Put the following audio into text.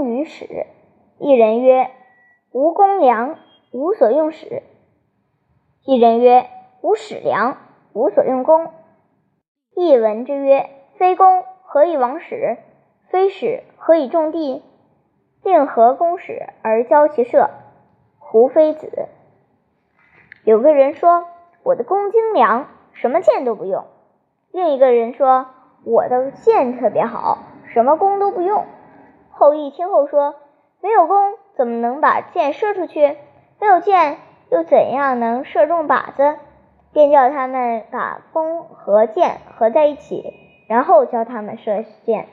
弓与矢。一人曰：“无弓良，无所用矢。”一人曰：“无矢良，无所用弓。”译闻之曰：“非弓，何以亡矢？非矢，何以种地？令何弓矢而教其射？胡非子。”有个人说：“我的弓精良，什么箭都不用。”另一个人说：“我的箭特别好，什么弓都不用。”后羿听后说：“没有弓，怎么能把箭射出去？没有箭，又怎样能射中靶子？”便叫他们把弓和箭合在一起，然后教他们射箭。